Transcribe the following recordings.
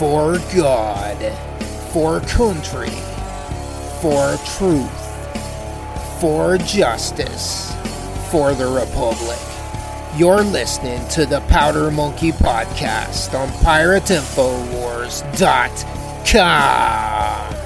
for God, for country, for truth, for justice, for the Republic. You're listening to the Powder Monkey Podcast on PirateInfoWars.com.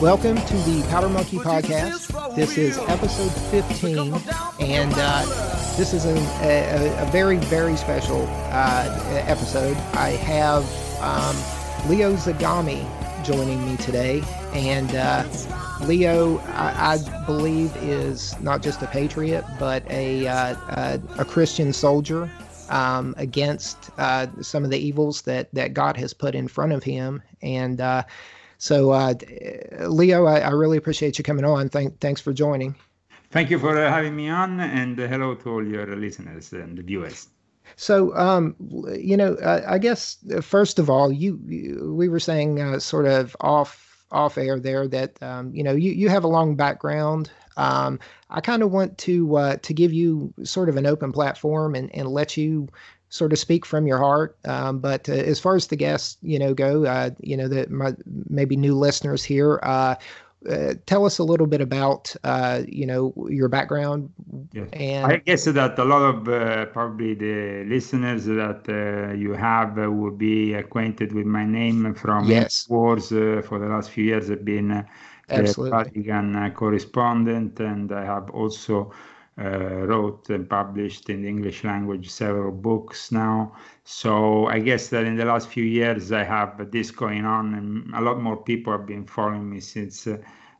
Welcome to the Powder Monkey Podcast. This is episode 15, and uh, this is a, a, a very, very special uh, episode. I have um, Leo Zagami joining me today, and uh, Leo, I, I believe, is not just a patriot, but a, uh, a, a Christian soldier um, against uh, some of the evils that, that God has put in front of him. And uh, so, uh, Leo, I, I really appreciate you coming on. Thank, thanks for joining. Thank you for uh, having me on, and uh, hello to all your listeners and the viewers. So, um, you know, I, I guess first of all, you, you we were saying uh, sort of off off air there that um, you know you you have a long background. Um, I kind of want to uh, to give you sort of an open platform and and let you sort of speak from your heart. Um, but uh, as far as the guests, you know, go, uh, you know, that my maybe new listeners here. Uh, uh, tell us a little bit about uh, you know your background Yes. and I guess that a lot of uh, probably the listeners that uh, you have uh, will be acquainted with my name from Yes. wars for the last few years. I've been the Absolutely. Vatican uh, correspondent, and I have also uh, wrote and published in the English language several books now. So I guess that in the last few years I have this going on, and a lot more people have been following me since. Uh,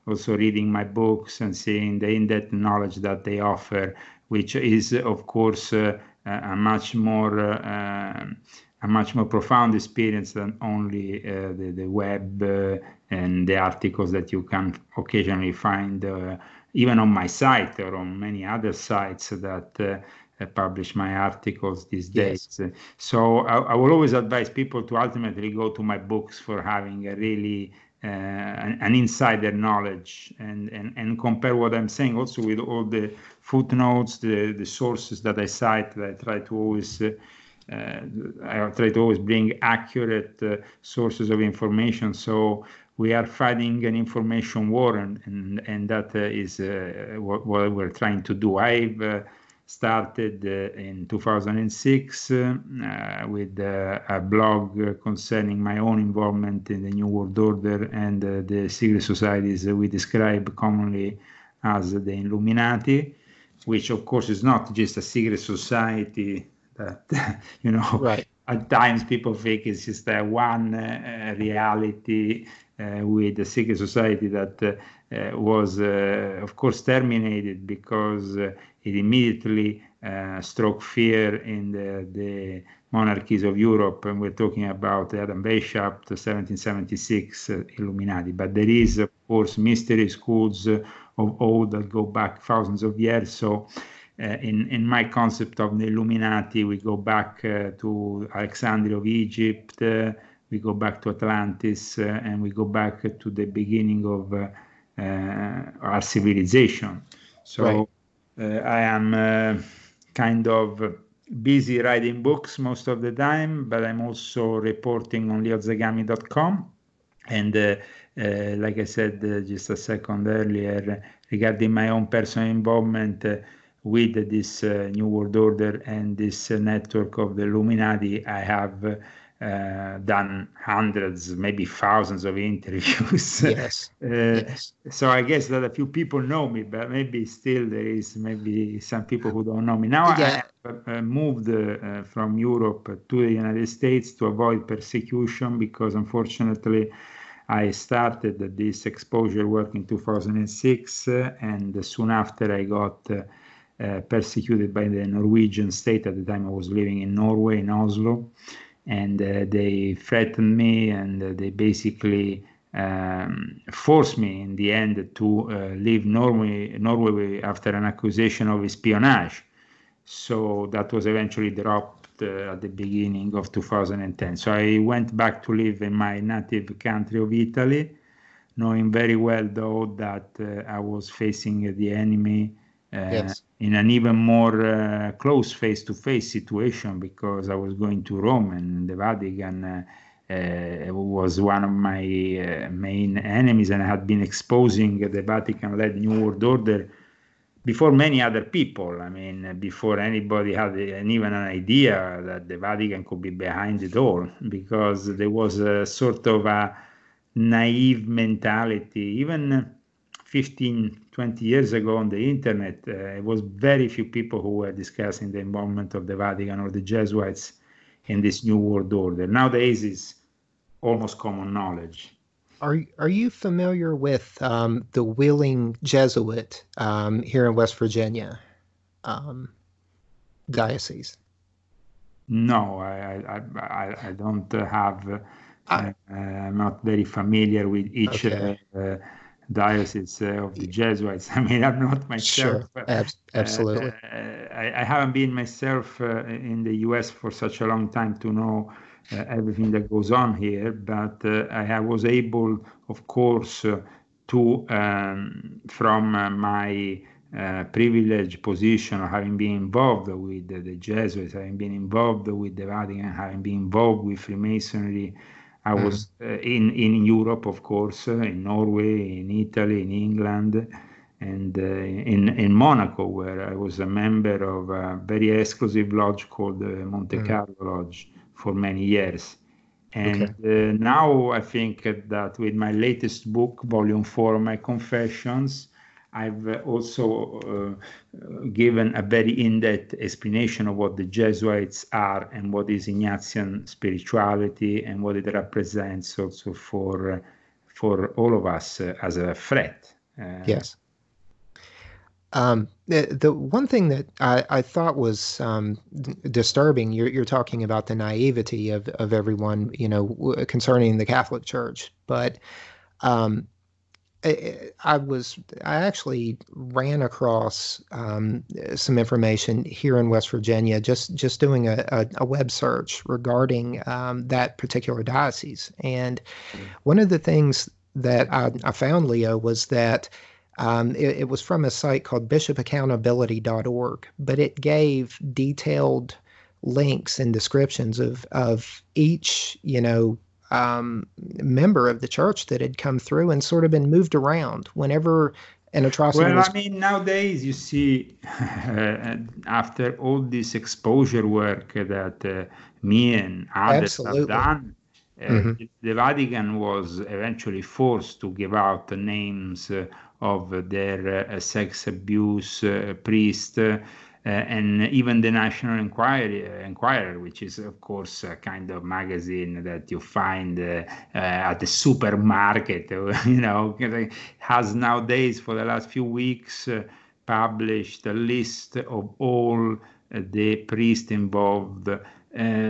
also reading my books and seeing the in-depth knowledge that they offer, which is of course uh, a much more uh, um, a much more profound experience than only uh, the, the web uh, and the articles that you can occasionally find uh, even on my site or on many other sites that uh, uh, publish my articles these days. Uh, So I, I will always advise people to ultimately go to my books for having a really uh, an, an insider knowledge and, and, and compare what I'm saying also with all the footnotes, the, the sources that I cite. That I try to always uh, uh, I try to always bring accurate uh, sources of information. So we are fighting an information war, and and, and that uh, is uh, what, what we're trying to do. I've uh, started uh, in 2006 uh, uh, with uh, a blog concerning my own involvement in the New World Order and uh, the secret societies we describe commonly as the Illuminati, which of course is not just a secret society that you know Right. at times people think it's just a one uh, reality with the secret society that uh, uh, was uh, of course terminated because uh, it immediately uh, struck fear in the, the monarchies of Europe. And we're talking about Adam Weishaupt, the 1776 uh, Illuminati. But there is of course mystery schools uh, of old that go back thousands of years. So uh, in, in my concept of the Illuminati, we go back uh, to Alexandria of Egypt, uh, we go back to Atlantis, uh, and we go back to the beginning of uh, uh, our civilization. So uh, I am uh, kind of busy writing books most of the time, but I'm also reporting on leozagami.com. And uh, uh, like I said uh, just a second earlier, regarding my own personal involvement uh, with this uh, New World Order and this network of the Illuminati, I have uh, done hundreds, maybe thousands of interviews. Yes. Uh, Yes. So I guess that a few people know me, but maybe still there is maybe some people who don't know me. Now Yeah. I uh, moved uh, from Europe to the United States to avoid persecution because unfortunately I started this exposure work in 2006 uh, and soon after I got uh, uh, persecuted by the Norwegian state. At the time I was living in Norway, in Oslo and uh, they threatened me and uh, they basically um, forced me in the end to uh, leave Norway, Norway after an accusation of espionage. So that was eventually dropped at the beginning of 2010. So I went back to live in my native country of Italy, knowing very well though that uh, I was facing the enemy Yes. in an even more uh, close face-to-face situation because I was going to Rome and the Vatican uh, uh, was one of my uh, main enemies, and I had been exposing the Vatican-led New World Order before many other people. I mean, before anybody had an, even an idea that the Vatican could be behind it all, because there was a sort of a naive mentality, even 15, 20 years ago on the internet, uh, it was very few people who were discussing the involvement of the Vatican or the Jesuits in this new world order. Nowadays, it's almost common knowledge. Are are you familiar with um, the Wheeling Jesuit um, here in West Virginia um, diocese? No, I, I, I, I don't have, uh, uh, I'm not very familiar with each Okay. uh, uh, diocese uh, of the Jesuits. I mean, I'm not myself. Sure, Ab- Uh, absolutely. uh, I, I haven't been myself uh, in the US for such a long time to know uh, everything that goes on here, but uh, I, was able, of course, uh, to, um, from uh, my uh, privileged position of having been involved with the, the Jesuits, having been involved with the Vatican, having been involved with Freemasonry. I was uh, in, in Europe, of course, uh, in Norway, in Italy, in England and uh, in in Monaco, where I was a member of a very exclusive lodge called the Monte Carlo Lodge for many years. And uh, now I think that with my latest book, Volume Four, My Confessions, I've also uh, given a very in-depth explanation of what the Jesuits are and what is Ignatian spirituality and what it represents also for for all of us as a threat. Uh, Yes. Um, the, the one thing that I, I thought was um, d- disturbing, you're, you're talking about the naivety of, of everyone, you know, w- concerning the Catholic Church. But um, I, was, I actually ran across um, some information here in West Virginia, just just doing a, a, a web search regarding um, that particular diocese. And one of the things that I, I found, Leo, was that um, it, it was from a site called bishopaccountability.org, but it gave detailed links and descriptions of, of each, you know, um, member of the church that had come through and sort of been moved around whenever an atrocity Well, was. I mean, nowadays you see, after all this exposure work that uh, me and others Absolutely. have done, uh, Mhm. the Vatican was eventually forced to give out the names uh, of their uh, sex abuse uh, priest. Uh, uh, and even the National Enquiry, uh, Enquirer, which is, of course, a kind of magazine that you find uh, uh, at the supermarket, you know, has nowadays, for the last few weeks, uh, published a list of all uh, the priests involved. Uh,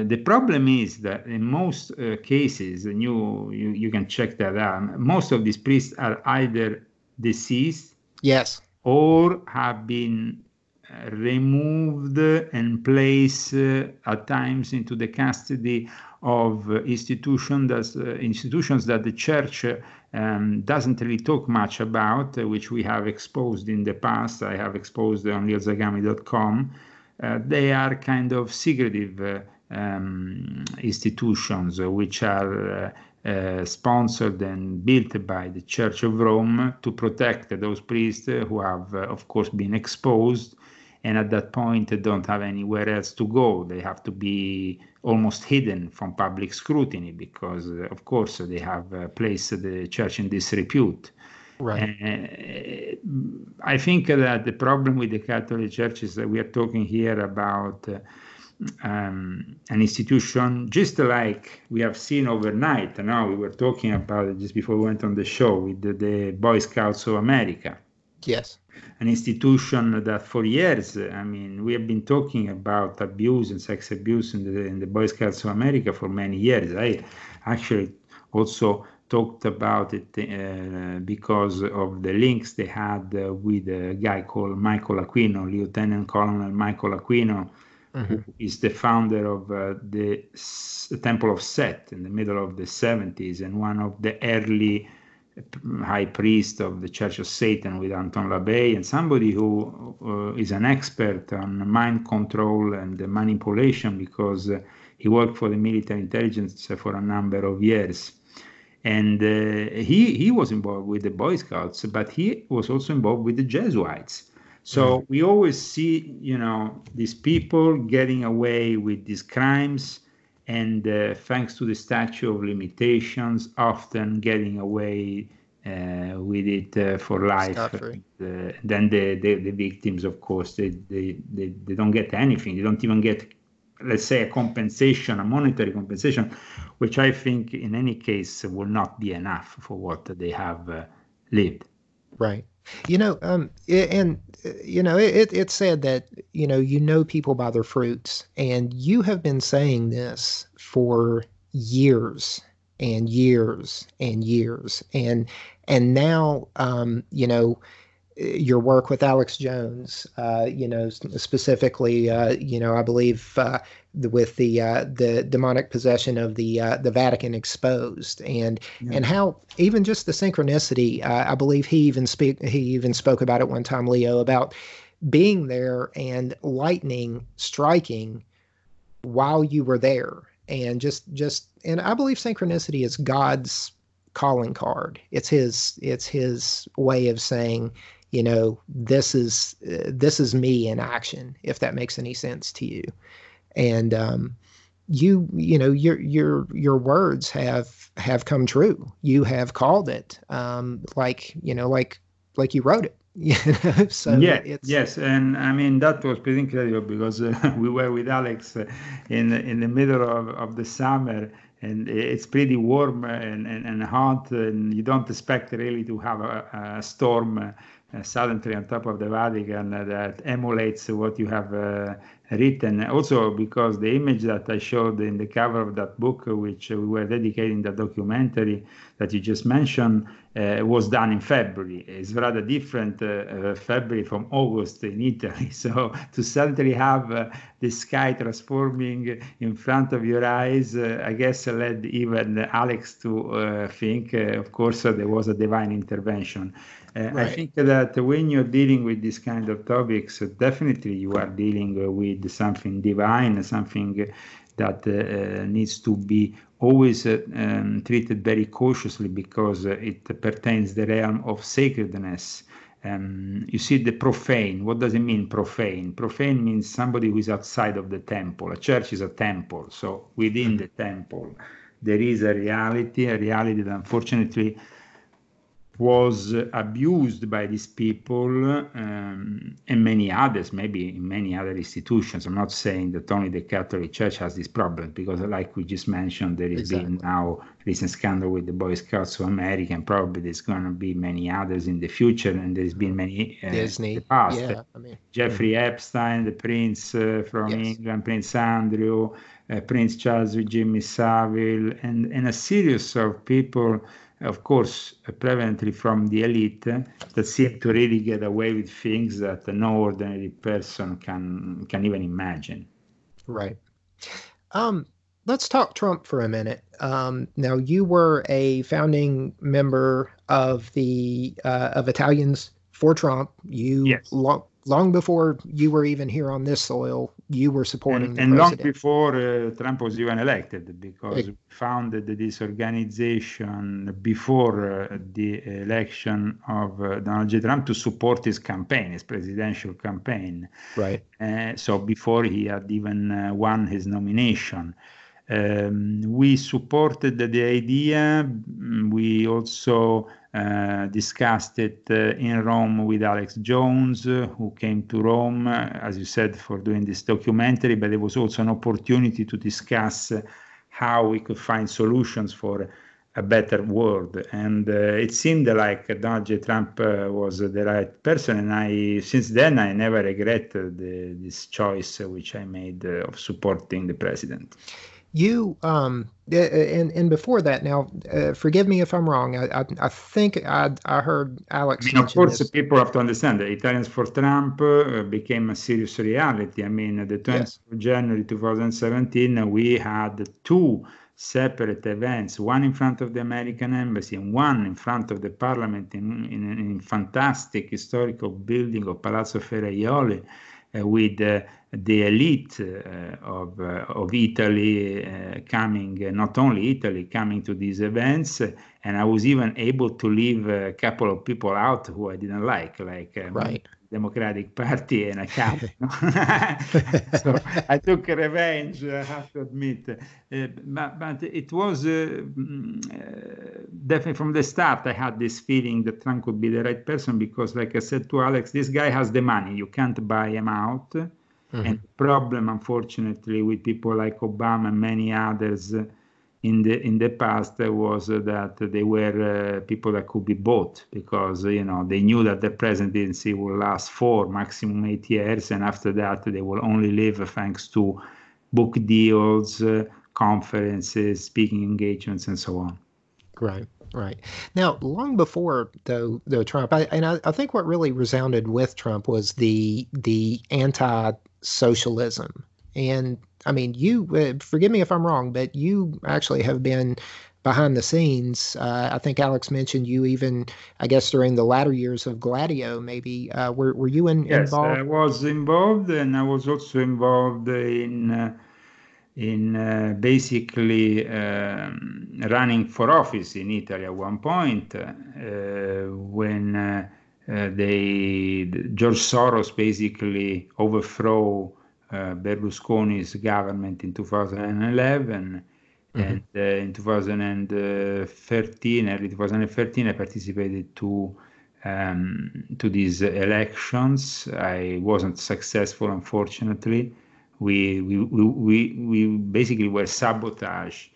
the problem is that in most uh, cases, and you, you you can check that out, most of these priests are either deceased Yes. or have been uh, removed and placed uh, at times into the custody of uh, institution uh, institutions that the church um, doesn't really talk much about, which we have exposed in the past. I have exposed on leozagami.com. Uh, they are kind of secretive um, institutions which are uh, sponsored and built by the Church of Rome to protect those priests who have, uh, of course, been exposed and at that point they don't have anywhere else to go. They have to be almost hidden from public scrutiny because, uh, of course, they have uh, placed the church in disrepute. Right. Uh, I think that the problem with the Catholic Church is that we are talking here about uh, um, an institution just like we have seen overnight. Now we were talking about it just before we went on the show with the, the Boy Scouts of America Yes. An institution that for years, I mean, we have been talking about abuse and sex abuse in the, in the Boy Scouts of America for many years. I actually also talked about it uh, because of the links they had uh, with a guy called Michael Aquino, Lieutenant Colonel Michael Aquino, who is the founder of uh, the S- Temple of Set in the middle of the 70s and one of the early high priest of the Church of Satan with Anton LaVey, and somebody who uh, is an expert on mind control and manipulation because uh, he worked for the military intelligence for a number of years. And uh, he, he was involved with the Boy Scouts, but he was also involved with the Jesuits. So we always see, you know, these people getting away with these crimes and uh, thanks to the statute of limitations, often getting away uh, with it uh, for life. Uh, then the, the, the victims, of course, they, they, they, they don't get anything. They don't even get, let's say, a compensation, a monetary compensation, which I think in any case will not be enough for what they have uh, lived. Right. You know, um, and uh, you know, it, it's said that you know you know people by their fruits, and you have been saying this for years and years and years, and and now, um, you know, your work with Alex Jones, uh, you know, specifically, uh, you know, I believe uh, the, with the uh, the demonic possession of the uh, the Vatican exposed, and and how even just the synchronicity. Uh, I believe he even speak he even spoke about it one time, Leo, about being there and lightning striking while you were there, and just just and I believe synchronicity is God's calling card. It's his it's his way of saying, you know, this is uh, this is me in action. If that makes any sense to you, and um, you you know your your your words have have come true. You have called it um, like you know like like you wrote it. You know, so yeah, it's yes, and I mean that was pretty incredible because uh, we were with Alex uh, in in the middle of, of the summer, and it's pretty warm and, and, and hot, and you don't expect really to have a, a storm uh, suddenly on top of the Vatican that emulates what you have uh, written. Also, because the image that I showed in the cover of that book, which we were dedicating the documentary that you just mentioned, uh, was done in February. It's rather different uh, February from August in Italy. So to suddenly have the sky transforming in front of your eyes, I guess led even Alex to think, of course, there was a divine intervention. Uh, I think that when you're dealing with this kind of topics, definitely you are dealing with something divine, something that uh, uh, needs to be always uh, um, treated very cautiously because uh, it pertains the realm of sacredness. Um, you see the profane. What does it mean, profane? Profane means somebody who is outside of the temple. A church is a temple, so within the temple there is a reality, a reality that unfortunately was abused by these people um, and many others, maybe in many other institutions. I'm not saying that only the Catholic Church has this problem, because, like we just mentioned, there has been now recent scandal with the Boy Scouts of America, and probably there's going to be many others in the future, and there's been many uh, Disney. in the past. Yeah, I mean, Jeffrey Epstein, the Prince uh, from Yes. England, Prince Andrew, uh, Prince Charles with Jimmy Savile, and, and a series of people, of course, uh, prevalently from the elite, uh, that seem to really get away with things that no ordinary person can can even imagine. Right. Um, let's talk Trump for a minute. Um, now, you were a founding member of the uh, of Italians for Trump. You Yes. lo- long before you were even here on this soil, you were supporting and, the and long before uh, Trump was even elected, because Ex- we founded this organization before uh, the election of uh, Donald J. Trump to support his campaign, his presidential campaign. right. Uh, so before he had even uh, won his nomination. Um, we supported the, idea. Mm, We also uh, discussed it uh, in Rome with Alex Jones, uh, who came to Rome, uh, as you said, for doing this documentary. But it was also an opportunity to discuss uh, how we could find solutions for a better world. And it seemed like Donald J. Trump was the right person. And I, since then, I never regretted this choice which I made of supporting the president. You um uh, and and before that now, uh, forgive me if I'm wrong. I I, I think I I heard Alex I mean, of course, this. people have to understand that Italians for Trump uh, became a serious reality. I mean, the 20th Yes. of January 2017, uh, we had two separate events, one in front of the American embassy and one in front of the parliament in, in, in fantastic historical building of Palazzo Ferraioli with uh, the elite uh, of, uh, of Italy uh, coming, uh, not only Italy, coming to these events. uh, and I was even able to leave a couple of people out who I didn't like, like uh, Right. Democratic Party and a cap. no? so I took revenge, I have to admit. Uh, but, but it was uh, mm, uh, definitely from the start, I had this feeling that Trump could be the right person because, like I said to Alex, this guy has the money. You can't buy him out. And the problem, unfortunately, with people like Obama and many others uh, in the in the past was that they were uh, people that could be bought because you know they knew that the presidency will last four, maximum eight years, and after that they will only live thanks to book deals, uh, conferences, speaking engagements, and so on. Right, right. Now, long before though, though Trump, I, and I, I think what really resounded with Trump was the the anti-socialism. And I mean, you uh, forgive me if I'm wrong, but you actually have been behind the scenes. Uh, I think Alex mentioned you even, I guess, during the latter years of Gladio. Maybe uh, were were you in, Yes, involved? I was involved, and I was also involved in uh, in uh, basically um, running for office in Italy at one point uh, when uh, uh, they George Soros basically overthrew Berlusconi's government in 2011. And uh, in 2013, early 2013, I participated to um, to these elections. I wasn't successful, unfortunately. We we we we, basically were sabotaged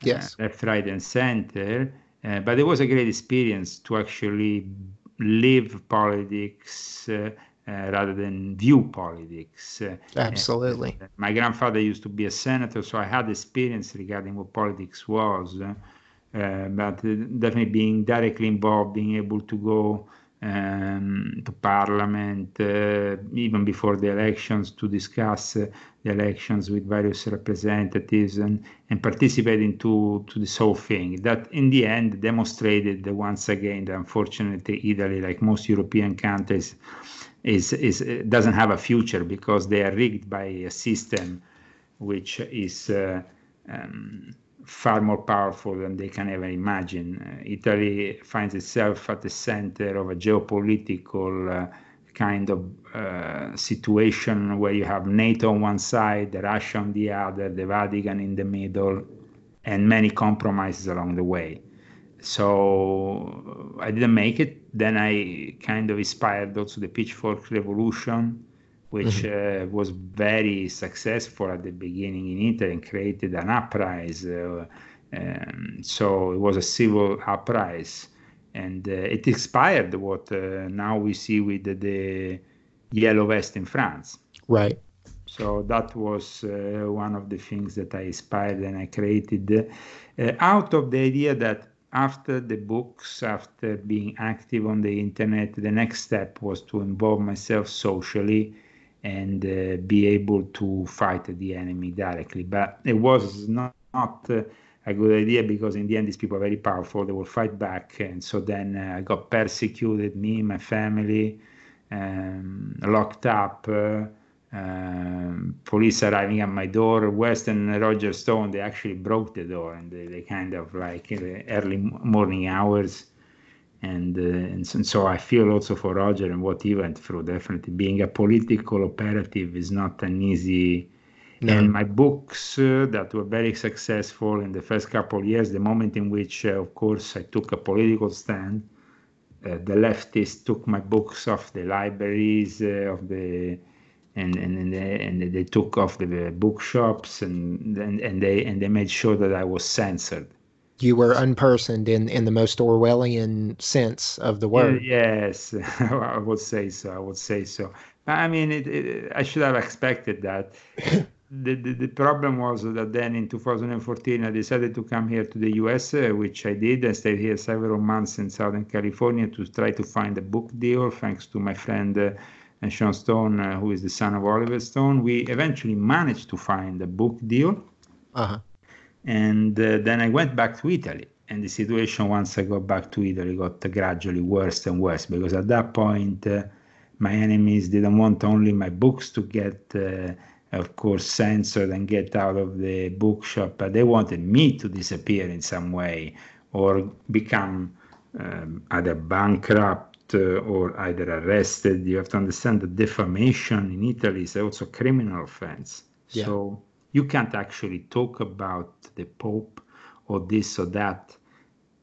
Yes. uh, left, right, and center. Uh, but it was a great experience to actually live politics uh, uh, rather than view politics. Uh, Absolutely. uh, my grandfather used to be a senator, so I had experience regarding what politics was. Uh, but definitely being directly involved, being able to go um, to parliament uh, even before the elections to discuss the elections with various representatives and, and participating to, to this whole thing. That in the end demonstrated that once again that unfortunately Italy, like most European countries, is, is doesn't have a future because they are rigged by a system which is uh, um, far more powerful than they can ever imagine. Uh, Italy finds itself at the center of a geopolitical uh, kind of uh, situation where you have NATO on one side, Russia on the other, the Vatican in the middle, and many compromises along the way. So I didn't make it. Then I kind of inspired also the Pitchfork Revolution, which uh, was very successful at the beginning in Italy and created an uprising. Uh, um, so it was a civil uprising, and uh, it inspired what uh, now we see with the, the yellow vest in France. Right. So that was uh, one of the things that I inspired and I created uh, out of the idea that after the books, after being active on the internet, the next step was to involve myself socially and uh, be able to fight the enemy directly. But it was not, not uh, a good idea because in the end, these people are very powerful. They will fight back. And so then uh, I got persecuted, me, my family. um, locked up. Uh, um, police arriving at my door. West and Roger Stone, they actually broke the door and they, they kind of like in the early morning hours. And, uh, and, so, and so I feel also for Roger and what he went through. Definitely being a political operative is not an easy. No. And my books uh, that were very successful in the first couple of years, the moment in which, uh, of course, I took a political stand, uh, the leftists took my books off the libraries uh, of the and and and they, and they took off the bookshops and, and and they and they made sure that I was censored. You were unpersoned in, in the most Orwellian sense of the word. Yes, I would say so. I would say so. I mean, it, it, I should have expected that. the, the, the problem was that then in 2014 I decided to come here to the US, uh, which I did. I stayed here several months in Southern California to try to find a book deal, thanks to my friend. Uh, and Sean Stone, uh, who is the son of Oliver Stone, we eventually managed to find a book deal. Uh-huh. And uh, then I went back to Italy. And the situation, once I got back to Italy, got gradually worse and worse because at that point, uh, my enemies didn't want only my books to get, uh, of course, censored and get out of the bookshop, but they wanted me to disappear in some way or become um, either bankrupt Uh, or either arrested. You have to understand that defamation in Italy is also a criminal offense. Yeah. So you can't actually talk about the Pope or this or that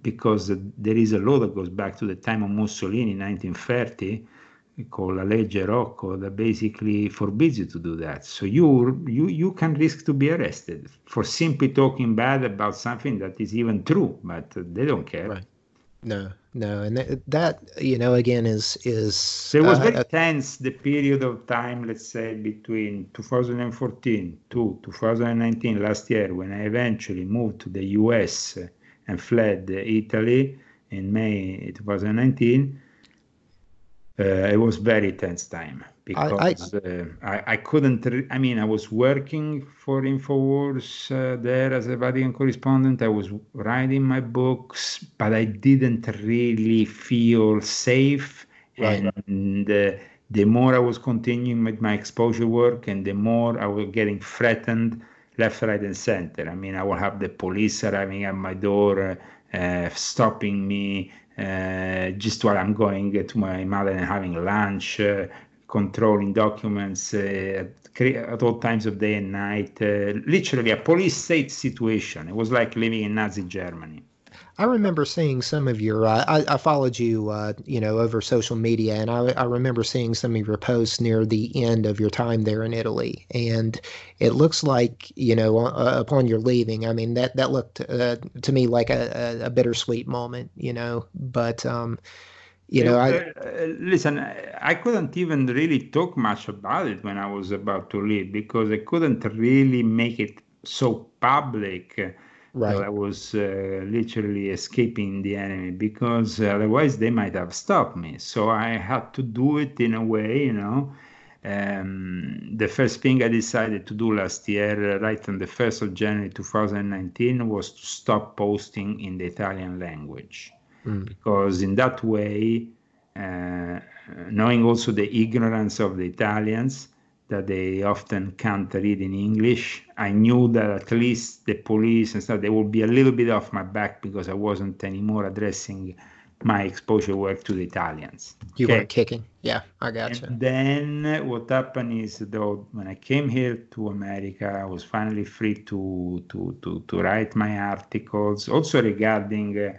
because there is a law that goes back to the time of Mussolini in 1930 called La Legge Rocco that basically forbids you to do that. So you you you can risk to be arrested for simply talking bad about something that is even true, but they don't care. Right. No, no, and that, that you know again is is it was uh, very uh, tense the period of time, let's say between 2014 to 2019, last year, when I eventually moved to the US and fled Italy in May 2019. Uh, it was very tense time because uh, I, I couldn't. Re- I mean, I was working for Infowars uh, there as a Vatican correspondent. I was writing my books, but I didn't really feel safe. Right. And uh, the more I was continuing with my exposure work, and the more I was getting threatened left, right, and center. I mean, I will have the police arriving at my door, uh, stopping me uh, just while I'm going to my mother and having lunch, uh, controlling documents uh, at all times of day and night. Uh, literally a police state situation. It was like living in Nazi Germany. I remember seeing some of your. Uh, I, I followed you, uh, you know, over social media, and I, I remember seeing some of your posts near the end of your time there in Italy, and it looks like, you know, uh, upon your leaving, I mean, that that looked uh, to me like a, a, a bittersweet moment, you know. But, um, you know, I Uh, listen, I couldn't even really talk much about it when I was about to leave because I couldn't really make it so public. uh, right, that I was uh, literally escaping the enemy because otherwise they might have stopped me. So I had to do it in a way, you know. Um, the first thing I decided to do last year, uh, right on the 1st of January 2019, was to stop posting in the Italian language. Mm. Because in that way, uh, knowing also the ignorance of the Italians, that they often can't read in English. I knew that at least the police and stuff they would be a little bit off my back because I wasn't anymore addressing my exposure work to the Italians. you Okay. weren't kicking. Yeah, I gotcha. And then what happened is though when I came here to America, I was finally free to to to, to write my articles, also regarding. Uh,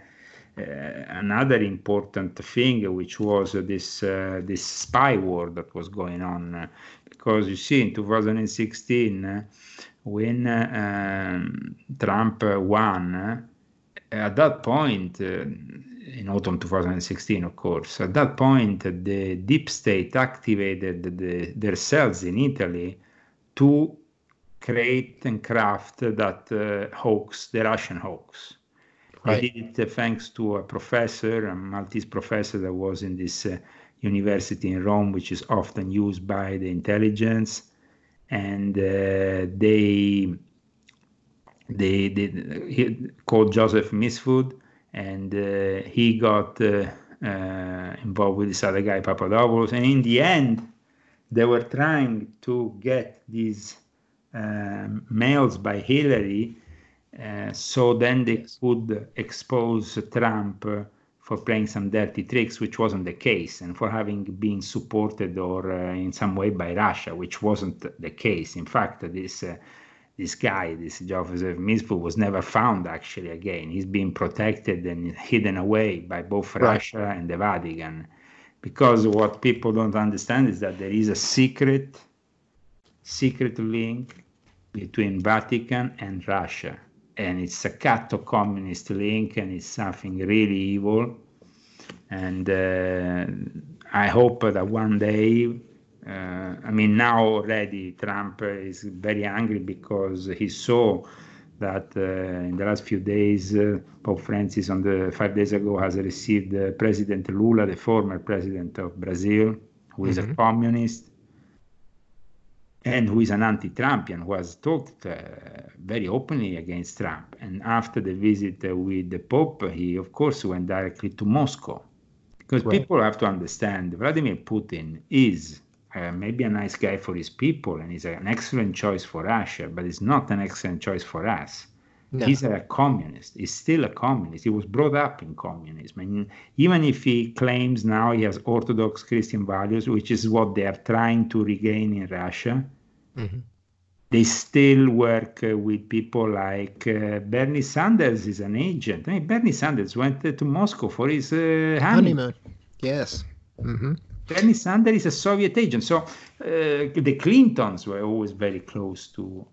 another important thing, which was this uh, this spy war that was going on, because you see, in 2016, uh, when um, Trump won, at that point, in autumn 2016, of course, at that point, the deep state activated the, their cells in Italy to create and craft that uh, hoax, the Russian hoax. Right. I did it uh, thanks to a professor, a Maltese professor that was in this uh, university in Rome, which is often used by the intelligence, and uh, they they they he called Joseph Mifsud, and uh, he got uh, uh, involved with this other guy, Papadopoulos. And in the end, they were trying to get these mails by Hillary uh, so then they Yes. could expose Trump for playing some dirty tricks, which wasn't the case, and for having been supported or uh, in some way by Russia, which wasn't the case. In fact, this uh, this guy, this Joseph Mifsud, was never found actually again. He's been protected and hidden away by both Right. Russia and the Vatican. Because what people don't understand is that there is a secret, secret link between Vatican and Russia. And it's a Cato communist link, and it's something really evil. And uh, I hope that one day uh, I mean, now already Trump is very angry because he saw that uh, in the last few days, uh, Pope Francis, on the five days ago, has received uh, President Lula, the former president of Brazil, who is Mhm. a communist and who is an anti-Trumpian, who has talked uh, very openly against Trump. And after the visit uh, with the Pope, he, of course, went directly to Moscow. Because Right. people have to understand Vladimir Putin is uh, maybe a nice guy for his people and he's an excellent choice for Russia, but he's not an excellent choice for us. No. He's a communist. He's still a communist. He was brought up in communism. And even if he claims now he has Orthodox Christian values, which is what they are trying to regain in Russia, Mhm. they still work uh, with people like uh, Bernie Sanders is an agent. I mean, Bernie Sanders went uh, to Moscow for his uh, honeymoon. Honeymoon. Yes. hmm Bernie Sanders is a Soviet agent. So uh, the Clintons were always very close to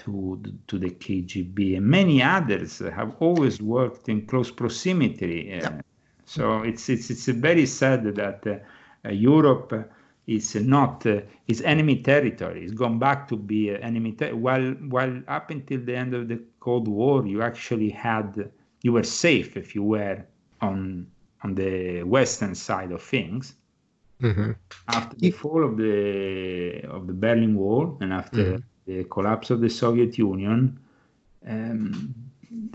to to the KGB, and many others have always worked in close proximity. Uh, So it's it's it's very sad that uh, Europe is not uh, is enemy territory. It's gone back to be enemy ter- while while up until the end of the Cold War, you actually had you were safe if you were on on the western side of things hmm after the fall of the of the Berlin Wall and after Mhm. The collapse of the Soviet Union, um,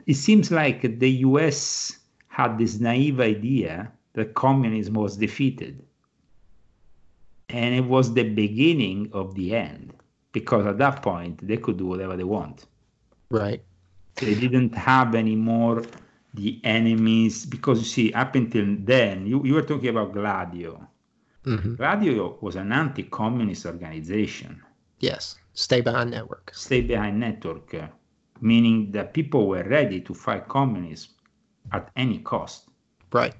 it seems like the U.S. had this naive idea that communism was defeated, and it was the beginning of the end because at that point they could do whatever they want Right. they didn't have anymore the enemies because you see up until then you, you were talking about gladio hmm gladio was an anti-communist organization Yes. Stay behind network. stay behind network uh, meaning that people were ready to fight communism at any cost Right.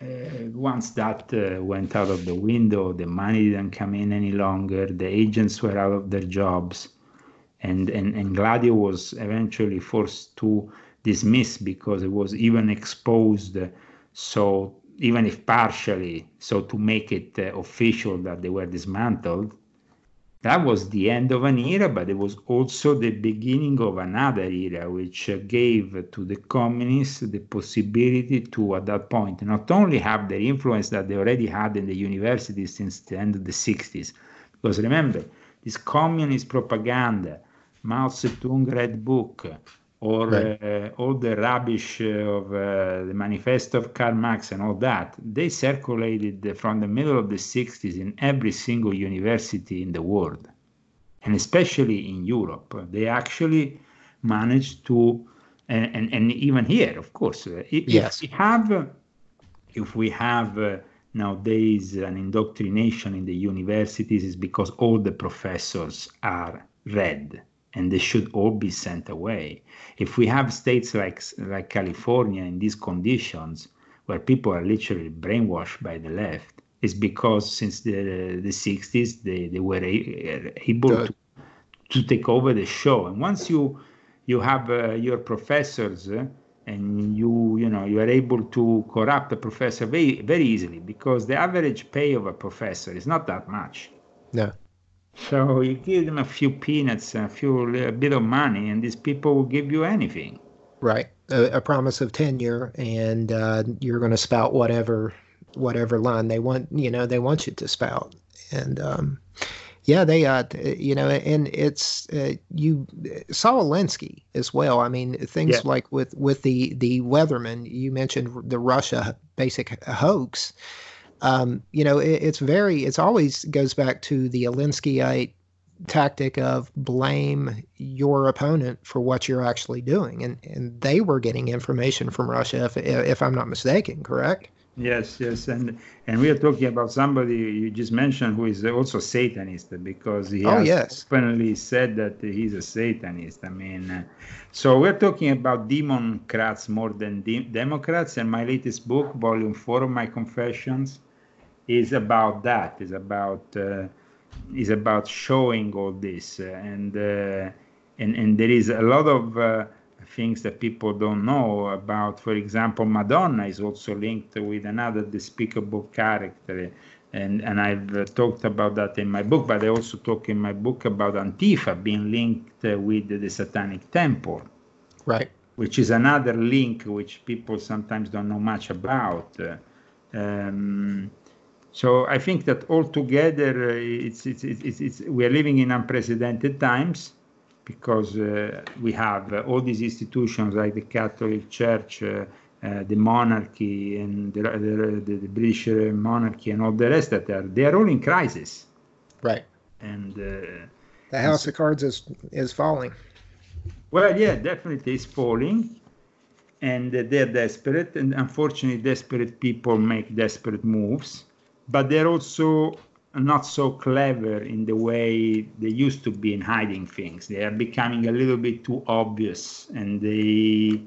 uh, once that uh, went out of the window, the money didn't come in any longer. The agents were out of their jobs, and and, and Gladio was eventually forced to dismiss because it was even exposed. uh, So even if partially, so to make it uh, official that they were dismantled, that was the end of an era, but it was also the beginning of another era, which gave to the communists the possibility to, at that point, not only have the influence that they already had in the universities since the end of the 60s, because remember, this communist propaganda, Mao Zedong Red Book, or uh, all the rubbish of uh, the manifesto of Karl Marx and all that, they circulated from the middle of the 60s in every single university in the world, and especially in Europe. They actually managed to, and, and, and even here, of course, uh, if, Yes. if we have, if we have uh, nowadays an indoctrination in the universities, is because all the professors are red and they should all be sent away. If we have states like like California in these conditions, where people are literally brainwashed by the left, it's because since the the 60s they, they were a, able to, to take over the show. And once you you have uh, your professors uh, and you you know you are able to corrupt a professor very very easily because the average pay of a professor is not that much. No. So you give them a few peanuts, a few a bit of money, and these people will give you anything. Right. A, a promise of tenure, and uh, you're going to spout whatever whatever line they want. You know, they want you to spout, and um, Yeah, they, uh, you know, and it's uh, you Saul Alinsky as well. I mean, things Yeah. like with with the the Weatherman. You mentioned the Russia basic hoax. Um, you know, it, it's very. It's always goes back to the Alinskyite tactic of blame your opponent for what you're actually doing, and and they were getting information from Russia, if if I'm not mistaken, correct? Yes, yes, and and we are talking about somebody you just mentioned who is also Satanist because he Oh, has yes. openly said that he's a Satanist. I mean, so we're talking about Democrats more than de- Democrats, and my latest book, Volume Four of my Confessions, is about that. is about uh, is about showing all this, and uh, and and there is a lot of uh, things that people don't know about. For example, Madonna is also linked with another despicable character, and and I've uh, talked about that in my book. But I also talk in my book about Antifa being linked uh, with the Satanic Temple Right. which is another link which people sometimes don't know much about. Um, so I think that altogether, uh, it's, it's, it's, it's, it's, we are living in unprecedented times because uh, we have uh, all these institutions like the Catholic Church, uh, uh, the monarchy, and the, the, the, the British uh, monarchy, and all the rest that are they are all in crisis. Right. And uh, The house of cards is is falling. Well, yeah, definitely it's falling, and uh, they're desperate, and unfortunately, desperate people make desperate moves, but they're also not so clever in the way they used to be in hiding things. They are becoming a little bit too obvious, and they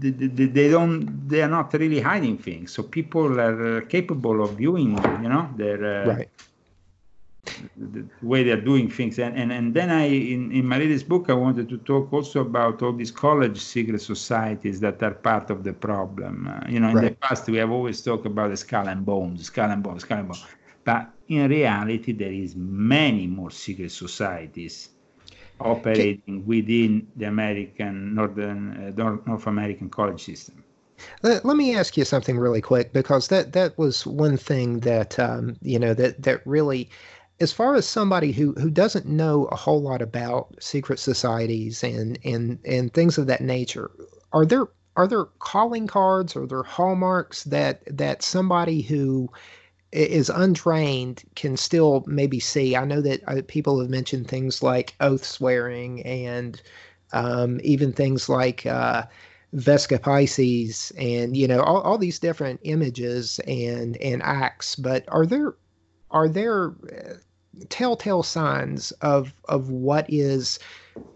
they, they, they don't they are not really hiding things. So people are uh, capable of viewing, you know, their uh, Right. The way they're doing things. And, and, and then I, in, in my latest book, I wanted to talk also about all these college secret societies that are part of the problem. Uh, you know, in the past, we have always talked about the skull and bones, skull and bones, skull and bones. But in reality, there is many more secret societies operating within the American, Northern, uh, North, North American college system. Let, let me ask you something really quick because that that was one thing that um, you know that that really, as far as somebody who who doesn't know a whole lot about secret societies and and and things of that nature, are there are there calling cards or there hallmarks that that somebody who is untrained can still maybe see? I know that uh, people have mentioned things like oath swearing and um, even things like. Uh, Vesica Piscis and you know all, all these different images and and acts but are there are there uh, telltale signs of of what is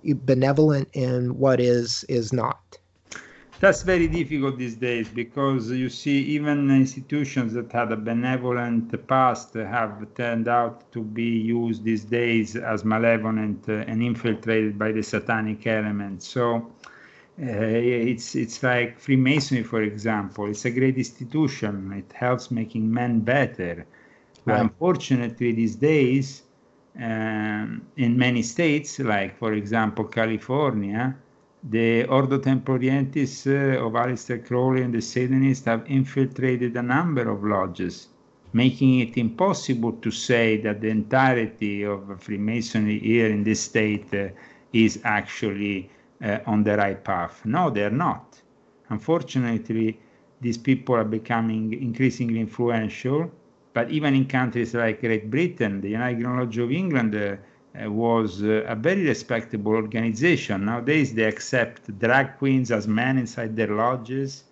benevolent and what is is not That's very difficult these days because you see, even institutions that had a benevolent past have turned out to be used these days as malevolent and infiltrated by the satanic element. So uh, it's it's like Freemasonry, for example. It's a great institution. It helps making men better. Right. Unfortunately, these days, um, in many states, like for example California, the Ordo Templi Orientis uh, of Aleister Crowley and the Satanists have infiltrated a number of lodges, making it impossible to say that the entirety of Freemasonry here in this state uh, is actually uh, on the right path. No, they're not. Unfortunately, these people are becoming increasingly influential. But even in countries like Great Britain, the United Lodge of England uh, uh, was uh, a very respectable organization. Nowadays, they accept drag queens as men inside their lodges.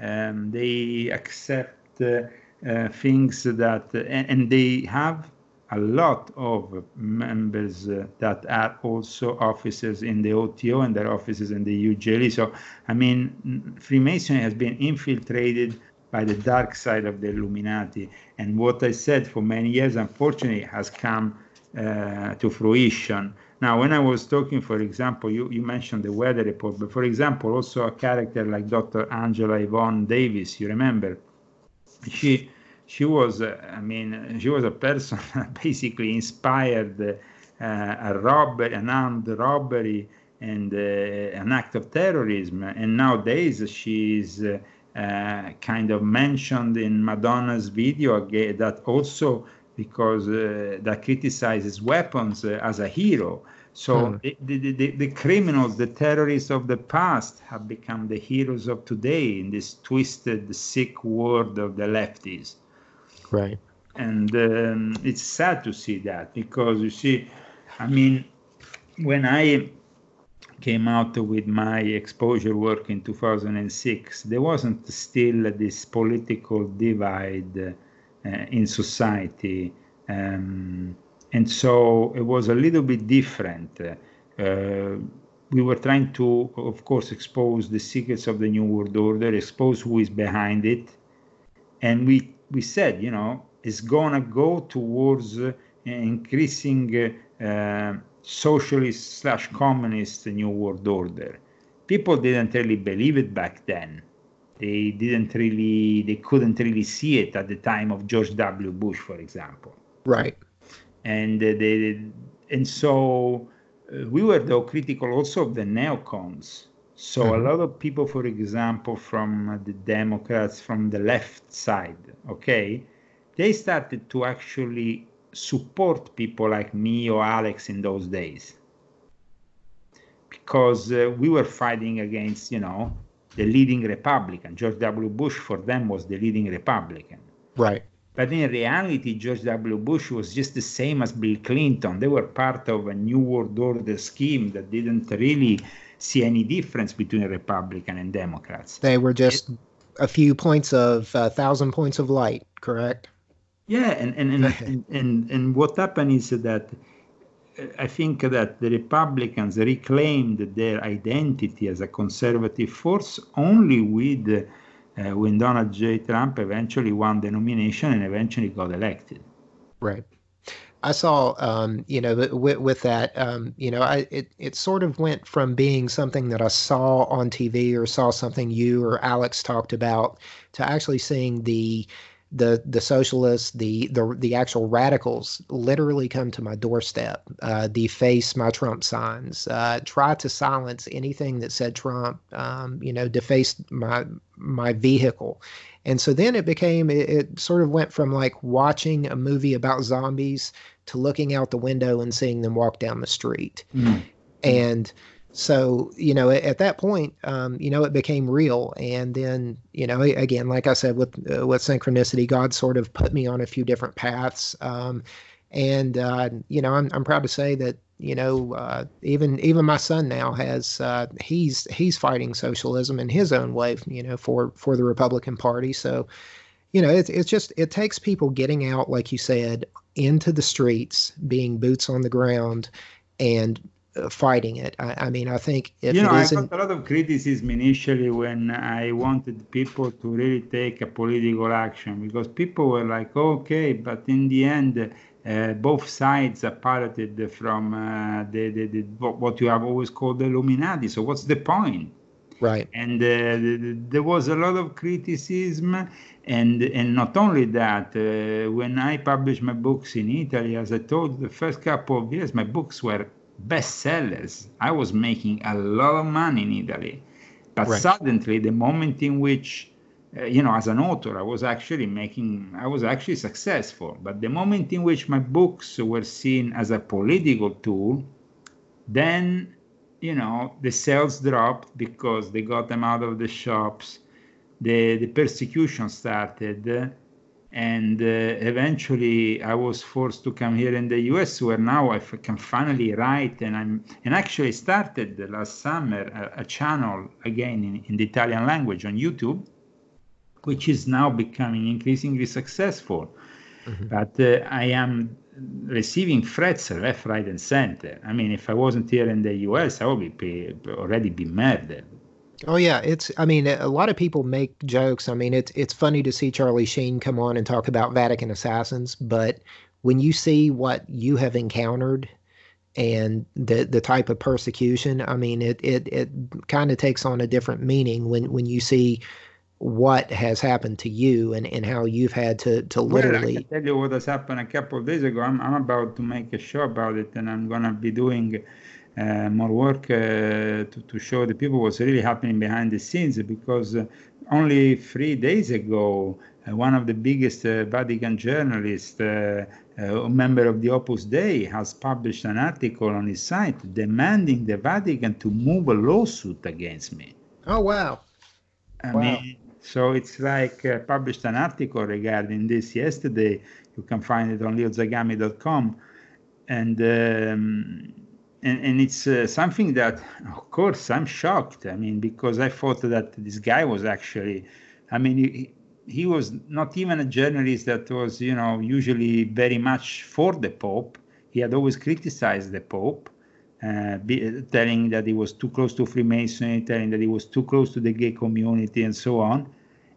Um, they accept uh, uh, things that, and, and they have a lot of members uh, that are also officers in the OTO and their officers in the UGLE. So, I mean, Freemasonry has been infiltrated by the dark side of the Illuminati. And what I said for many years, unfortunately, has come uh, to fruition. Now, when I was talking, for example, you, you mentioned the weather report, but for example, also a character like Dr. Angela Yvonne Davis, you remember? She she was, uh, I mean, she was a person basically inspired uh, a robbery, an armed robbery, and uh, an act of terrorism. And nowadays, she's uh, kind of mentioned in Madonna's video aga- that also because uh, that criticizes weapons uh, as a hero. So Hmm. the, the, the, the criminals, the terrorists of the past have become the heroes of today in this twisted, sick world of the lefties. Right. And um, it's sad to see that because you see, I mean, when I came out with my exposure work in 2006, there wasn't still this political divide uh, in society. Um, and so it was a little bit different. Uh, we were trying to, of course, expose the secrets of the New World Order, expose who is behind it. And we, we said, you know, it's going to go towards uh, increasing uh, socialist slash communist New World Order. People didn't really believe it back then. They didn't really, they couldn't really see it at the time of George W. Bush, for example Right. and uh, they and so uh, we were though critical also of the neocons so a Mhm. lot of people for example from the democrats from the left side okay they started to actually support people like me or alex in those days because uh, we were fighting against you know the leading republican george w bush for them was the leading republican Right. but in reality, George W. Bush was just the same as Bill Clinton. They were part of a New World Order scheme that didn't really see any difference between Republican and Democrats. They were just a few points of a thousand points of light, correct? Yeah, and and and, and, and, and what happened is that uh, I think that the Republicans reclaimed their identity as a conservative force only with uh, when Donald J. Trump eventually won the nomination and eventually got elected. Right. I saw, um, you know, with, with that, um, you know, I it it sort of went from being something that I saw on TV or saw something you or Alex talked about to actually seeing the the the socialists, the the the actual radicals, literally come to my doorstep, uh, deface my Trump signs, uh, try to silence anything that said Trump, um, you know, deface my my vehicle. And so then it became, it, it sort of went from like watching a movie about zombies to looking out the window and seeing them walk down the street. And so, you know, at, at that point, um, you know, it became real. And then, you know, again, like I said, with uh, with synchronicity, God sort of put me on a few different paths. Um, and uh, you know, I'm I'm proud to say that you know, uh, even even my son now has uh, he's he's fighting socialism in his own way, you know, for for the Republican Party. So, you know, it's it's just it takes people getting out, like you said, into the streets, being boots on the ground, and fighting it. I, I mean, I think if you know, I got a lot of criticism initially when I wanted people to really take a political action because people were like, okay, but in the end, uh, both sides are parroted from uh, the, the, the what you have always called the Illuminati. So what's the point? right, and uh, th- th- there was a lot of criticism and and not only that uh, when i published my books in italy as i told the first couple of years my books were bestsellers. I was making a lot of money in italy. But Right. suddenly the moment in which uh, you know as an author i was actually making i was actually successful. But the moment in which my books were seen as a political tool then you know the sales dropped because they got them out of the shops. The the persecution started and uh, eventually i was forced to come here in the us where now I can finally write and i'm and actually started last summer a, a channel again in, in the italian language on youtube which is now becoming increasingly successful but uh, I am receiving threats left, right, and center. I mean, if I wasn't here in the U.S., I would be already be murdered. Oh yeah, it's. I mean, a lot of people make jokes. I mean, it's it's funny to see Charlie Sheen come on and talk about Vatican assassins, but when you see what you have encountered and the the type of persecution, I mean, it it it kind of takes on a different meaning when when you see what has happened to you and and how you've had to to Well, I literally can tell you what has happened a couple of days ago. I'm, I'm about to make a show about it, and I'm gonna be doing more work uh, to, to show the people what's really happening behind the scenes. Because uh, only three days ago, uh, one of the biggest uh, Vatican journalists, uh, uh, a member of the Opus Dei, has published an article on his site demanding the Vatican to move a lawsuit against me. Oh wow. I Wow. mean, so it's like uh, published an article regarding this yesterday. You can find it on leozagami.com, and um, and and it's uh, something that, of course, I'm shocked. I mean, because I thought that this guy was actually, I mean, he, he was not even a journalist that was, you know, usually very much for the Pope. He had always criticized the Pope uh, be, telling that he was too close to Freemasonry, telling that he was too close to the gay community, and so on.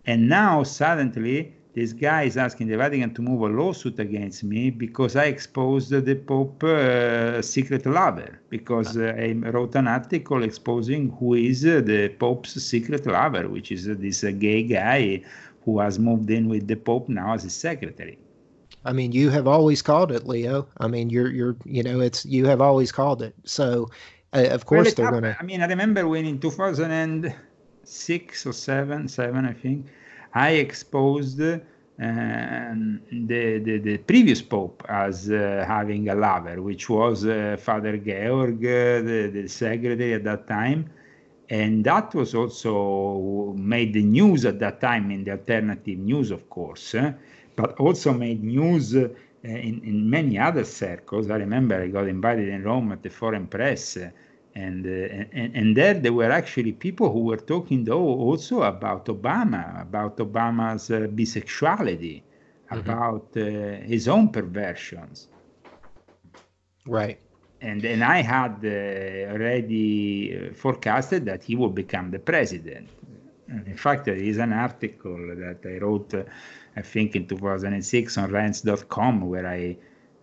And now suddenly, this guy is asking the Vatican to move a lawsuit against me because I exposed the Pope uh, secret lover. Because uh, I wrote an article exposing who is uh, the Pope's secret lover, which is uh, this uh, gay guy who has moved in with the Pope now as his secretary. I mean, you have always called it, Leo. I mean, you're you're you know, it's you have always called it. So, uh, of course it they're happened- gonna. I mean, I remember when in 2006 or seven, seven, I think, I exposed um, the, the the previous pope as uh, having a lover, which was uh, Father Georg, uh, the, the secretary at that time, and that was also made the news at that time in the alternative news, of course, eh, but also made news uh, in, in many other circles. I remember I got invited in Rome at the foreign press, and, uh, and and there there were actually people who were talking though also about Obama, about Obama's uh, bisexuality, about uh, his own perversions Right. and and I had uh, already uh, forecasted that he would become the president. And in fact, there is an article that I wrote, uh, I think, in 2006 on Rense.com, where I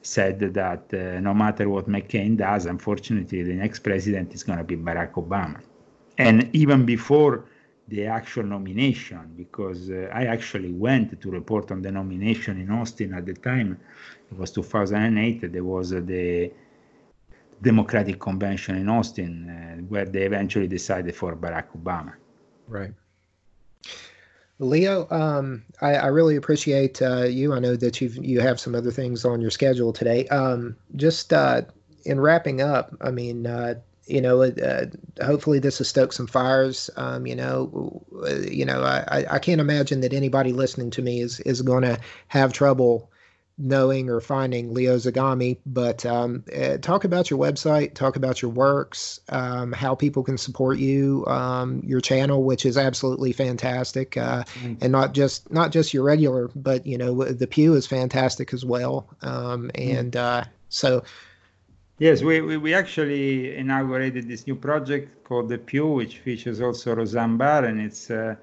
said that uh, no matter what McCain does, unfortunately, the next president is going to be Barack Obama. And even before the actual nomination, because uh, I actually went to report on the nomination in Austin at the time, it was 2008, there was uh, the Democratic Convention in Austin, uh, where they eventually decided for Barack Obama. Right. Leo, um, I, I really appreciate uh, you. I know that you you have some other things on your schedule today. Um, just uh, in wrapping up, I mean, uh, you know, uh, hopefully this has stoked some fires. Um, you know, uh, you know, I, I- I can't imagine that anybody listening to me is is going to have trouble knowing or finding Leo Zagami. But um, uh, talk about your website, talk about your works, um, how people can support you, um, your channel, which is absolutely fantastic, uh, and not just not just your regular, but you know the Pew is fantastic as well. Um, and uh, so, Yes, we, we, we actually inaugurated this new project called The Pew, which features also Roseanne Barr, and it's uh,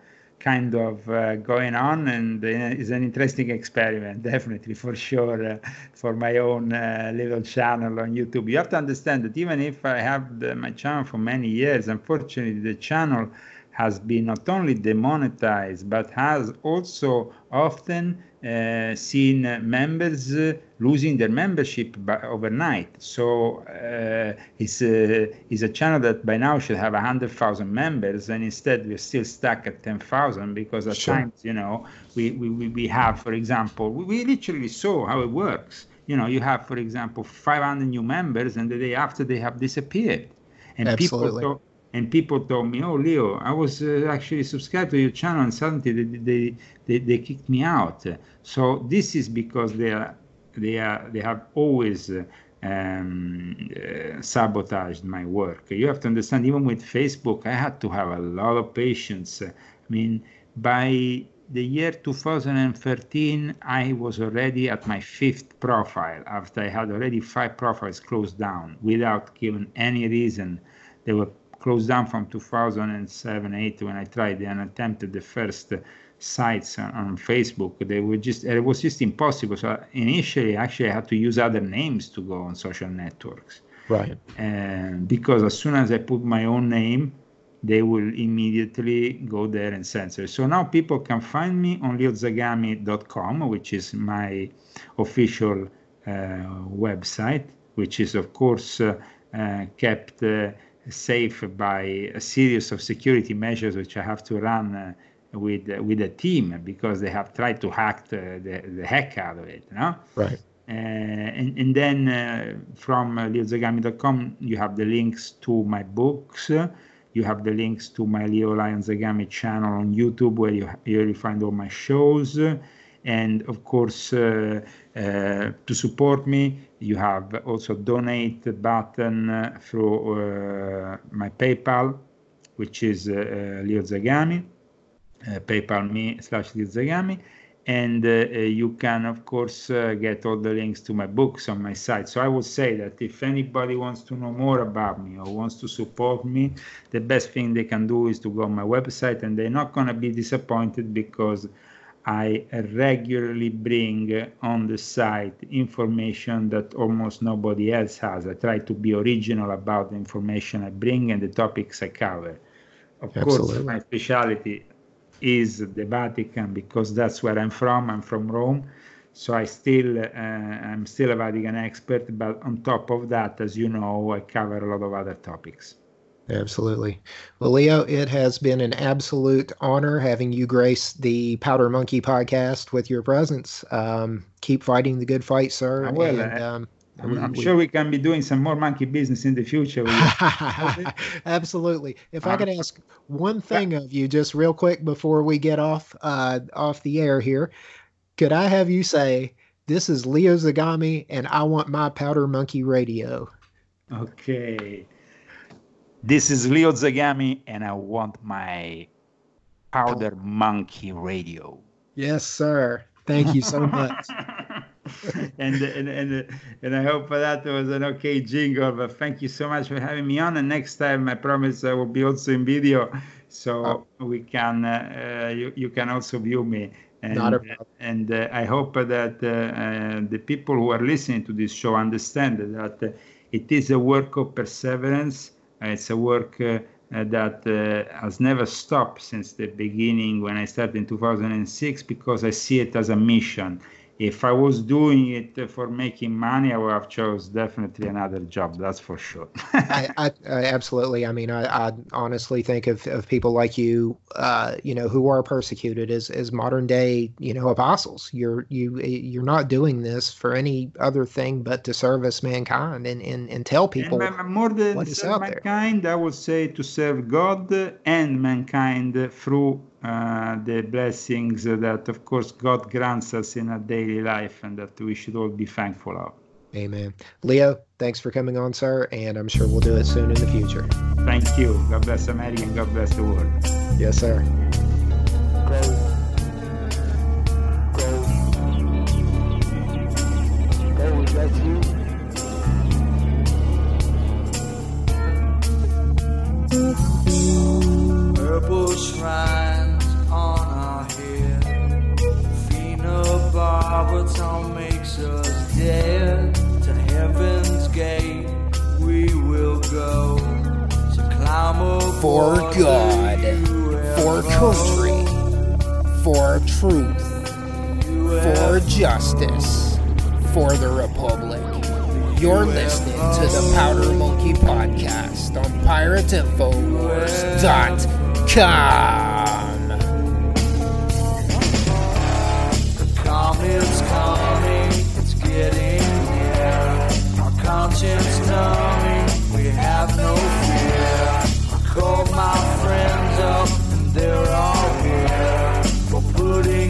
kind of uh, going on and uh, is an interesting experiment, definitely, for sure, uh, for my own uh, little channel on YouTube. You have to understand that even if I have the, my channel for many years, unfortunately, the channel has been not only demonetized, but has also often uh, seen uh, members uh, losing their membership by, overnight. So uh, it's, a, it's a channel that by now should have 100,000 members, and instead we're still stuck at 10,000 because at Sure. times, you know, we, we, we have, for example, we, we literally saw how it works. You know, you have, for example, 500 new members, and the day after they have disappeared. And Absolutely. people and people told me, "Oh, Leo, I was uh, actually subscribed to your channel, and suddenly they, they, they, they kicked me out." So this is because they are they are they have always uh, um, uh, sabotaged my work. You have to understand, even with Facebook, I had to have a lot of patience. I mean, by the year 2013, I was already at my fifth profile after I had already five profiles closed down without given any reason. They were closed down from 2007 8 when I tried and attempted the first uh, sites on, Facebook. They were just it was just impossible. So initially, actually, I had to use other names to go on social networks right. and because as soon as I put my own name, they will immediately go there and censor. So now people can find me on leozagami.com, which is my official uh, website, which is of course uh, uh, kept uh, safe by a series of security measures which I have to run uh, with with a team because they have tried to hack the, the, heck out of it. Know? Right. and, and then uh, from uh, leozagami.com, you have the links to my books. You have the links to my Leo Lion Zagami channel on YouTube, where you you find all my shows. And of course, uh, uh, to support me, you have also donate button uh, through my PayPal, which is Leo Zagami, PayPal me slash Leo Zagami. And uh, you can of course uh, get all the links to my books on my site. So i would say that if anybody wants to know more about me or wants to support me the best thing they can do is to go on my website and they're not going to be disappointed because i regularly bring on the site information that almost nobody else has i try to be original about the information i bring and the topics i cover of Absolutely. course my specialty is the Vatican because that's where I'm from. I'm from Rome, so I still uh, I'm still a Vatican expert. But on top of that, as you know, I cover a lot of other topics. Absolutely. Well, Leo, it has been an absolute honor having you grace the Powder Monkey podcast with your presence. Um, keep fighting the good fight, sir. Well, and, uh, um, I'm, I'm sure we can be doing some more monkey business in the future. Absolutely. If I could ask one thing of you, just real quick before we get off uh, off the air here, could I have you say, "This is Leo Zagami, and I want my Powder Monkey radio." Okay. This is Leo Zagami, and I want my Powder Monkey radio. Yes, sir. Thank you so much. and, and and and I hope that was an okay jingle. But thank you so much for having me on. And next time, I promise I will be also in video, so Oh. we can uh, uh, you you can also view me. And, Not a problem. and uh, I hope that uh, uh, the people who are listening to this show understand that uh, it is a work of perseverance. Uh, it's a work uh, that uh, has never stopped since the beginning when I started in 2006 because I see it as a mission. If I was doing it for making money, I would have chose definitely another job. That's for sure. I, I, I absolutely. I mean, I, I honestly think of, of people like you, uh, you know, who are persecuted as, as modern day, you know, apostles. You're you you're not doing this for any other thing but to service mankind and, and, and tell people. And more than what is out there. mankind, I would say to serve God and mankind through uh, the blessings that, of course, God grants us in our daily life, and that we should all be thankful of. Amen. Leo, thanks for coming on, sir, and I'm sure we'll do it soon in the future. Thank you. God bless America and God bless the world. Yes, sir. For God, for country, for truth, for justice, for the Republic. You're listening to the Powder Monkey Podcast on PirateInfoWars.com. The comet's coming, it's getting near. Our conscience numbing, we have no they're all here. We're putting